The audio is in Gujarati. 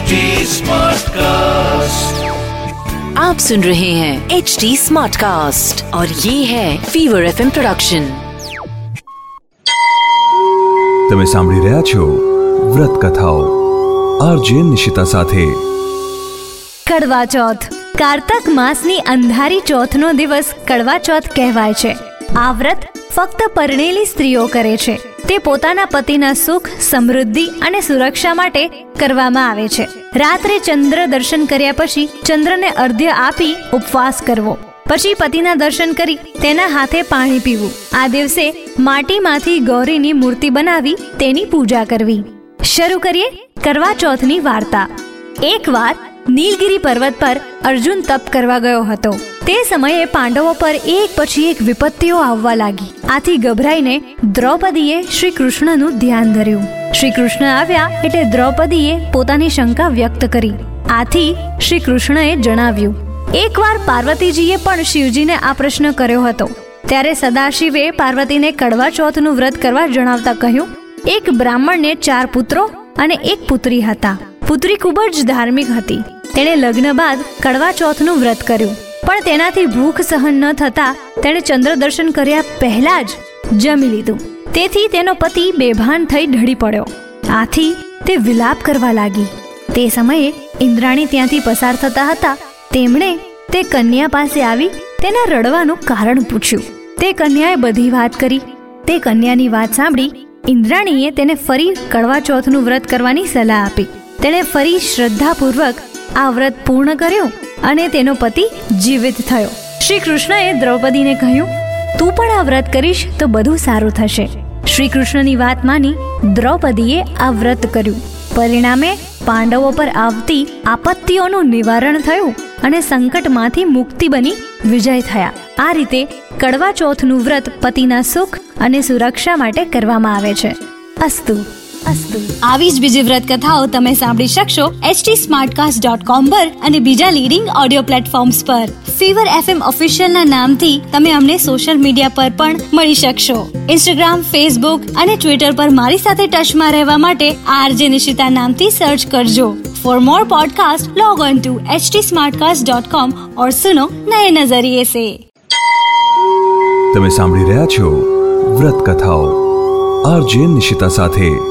HD Smartcast. आप सुन रहे हैं एच डी स्मार्ट कास्ट और ये है फीवर एफ प्रोडक्शन તમે સાંભળી રહ્યા છો વ્રત કથાઓ આરજે નિશિતા સાથે કડવા ચોથ કારતક માસની અંધારી ચોથનો દિવસ કડવા ચોથ કહેવાય છે આ વ્રત ફક્ત પરણેલી સ્ત્રીઓ કરે છે તે પોતાના પતિના સુખ, સમૃદ્ધિ અને સુરક્ષા માટે કરવામાં આવે છે. રાત્રે ચંદ્ર દર્શન કર્યા પછી ચંદ્રને અર્ધ્ય આપી ઉપવાસ કરવો. પછી પતિના દર્શન કરી તેના હાથે પાણી પીવું. આ દિવસે માટીમાંથી ગૌરીની મૂર્તિ બનાવી તેની પૂજા કરવી. શરૂ કરીએ કરવા ચોથની વાર્તા. એકવાર નીલગિરી પર્વત પર અર્જુન તપ કરવા ગયો હતો. તે સમયે પાંડવો પર એક પછી એક વિપત્તિઓ આવવા લાગી. આથી ગભરાઈને દ્રૌપદીએ શ્રી કૃષ્ણનું ધ્યાન ધર્યું. શ્રી કૃષ્ણ આવ્યા એટલે દ્રૌપદીએ પોતાની શંકા વ્યક્ત કરી. આથી શ્રી કૃષ્ણએ જણાવ્યું, એકવાર પાર્વતીજીએ પણ શિવજીને આ પ્રશ્ન કર્યો હતો. ત્યારે સદાશિવે પાર્વતીને કડવા ચોથનું વ્રત કરવા જણાવતા કહ્યું, એક બ્રાહ્મણને ચાર પુત્રો અને એક પુત્રી હતા. પુત્રી ખૂબ જ ધાર્મિક હતી. તેણે લગ્ન બાદ કડવા ચોથનું વ્રત કર્યું. પણ તેનાથી ભૂખ સહન ન થતા તેણે ચંદ્ર દર્શન કર્યા પહેલા જ જમી લીધું. તેથી તેનો પતિ બેભાન થઈ ઢળી પડ્યો. આથી તે વિલાપ કરવા લાગી. તે સમયે ઇન્દ્રાણી ત્યાંથી પસાર થતા હતા. તેમણે તે કન્યા પાસે આવી તેના રડવાનું કારણ પૂછ્યું. તે કન્યાએ બધી વાત કરી. તે કન્યાની વાત સાંભળી ઇન્દ્રાણીએ તેને ફરી કડવા ચોથનું વ્રત કરવાની સલાહ આપી. તેણે ફરી શ્રદ્ધાપૂર્વક આ વ્રત પૂર્ણ કર્યું. અને તેનો પતિ જીવિત થયો. શ્રી કૃષ્ણએ દ્રૌપદીને કહ્યું, તું પણ આ વ્રત કરીશ તો બધું સારું થશે. શ્રી કૃષ્ણની વાત માની દ્રૌપદીએ આ વ્રત કર્યું. પરિણામે પાંડવો પર આવતી આપત્તિઓનું નિવારણ થયું અને સંકટમાંથી મુક્તિ બની વિજય થયા. આ રીતે કડવા ચોથનું વ્રત પતિના સુખ અને સુરક્ષા માટે કરવામાં આવે છે. અસ્તુ. અસ્તુ. આવી જ બીજી વ્રત કથાઓ તમે સાંભળી શકશો એચટી સ્માર્ટકાસ્ટ ડોટ પર અને બીજા લીડિંગ ઓડિયો પ્લેટફોર્મ્સ પર. ફીવર એફએમ ઓફિશિયલના નામથી તમે અમને સોશિયલ મીડિયા પર પણ મળી શકશો. ઇન્સ્ટાગ્રામ ફેસબુક અને ટ્વિટર પર મારી સાથે ટચમાં રહેવા માટે આરજે નિશિતા નામથી સર્ચ કરજો. For more for more podcast log on smartcast dot com or सुनो नए नजरिए से તમે સાંભળી રહ્યા છો વ્રત કથાઓ. આરજે નિશિતા સાથે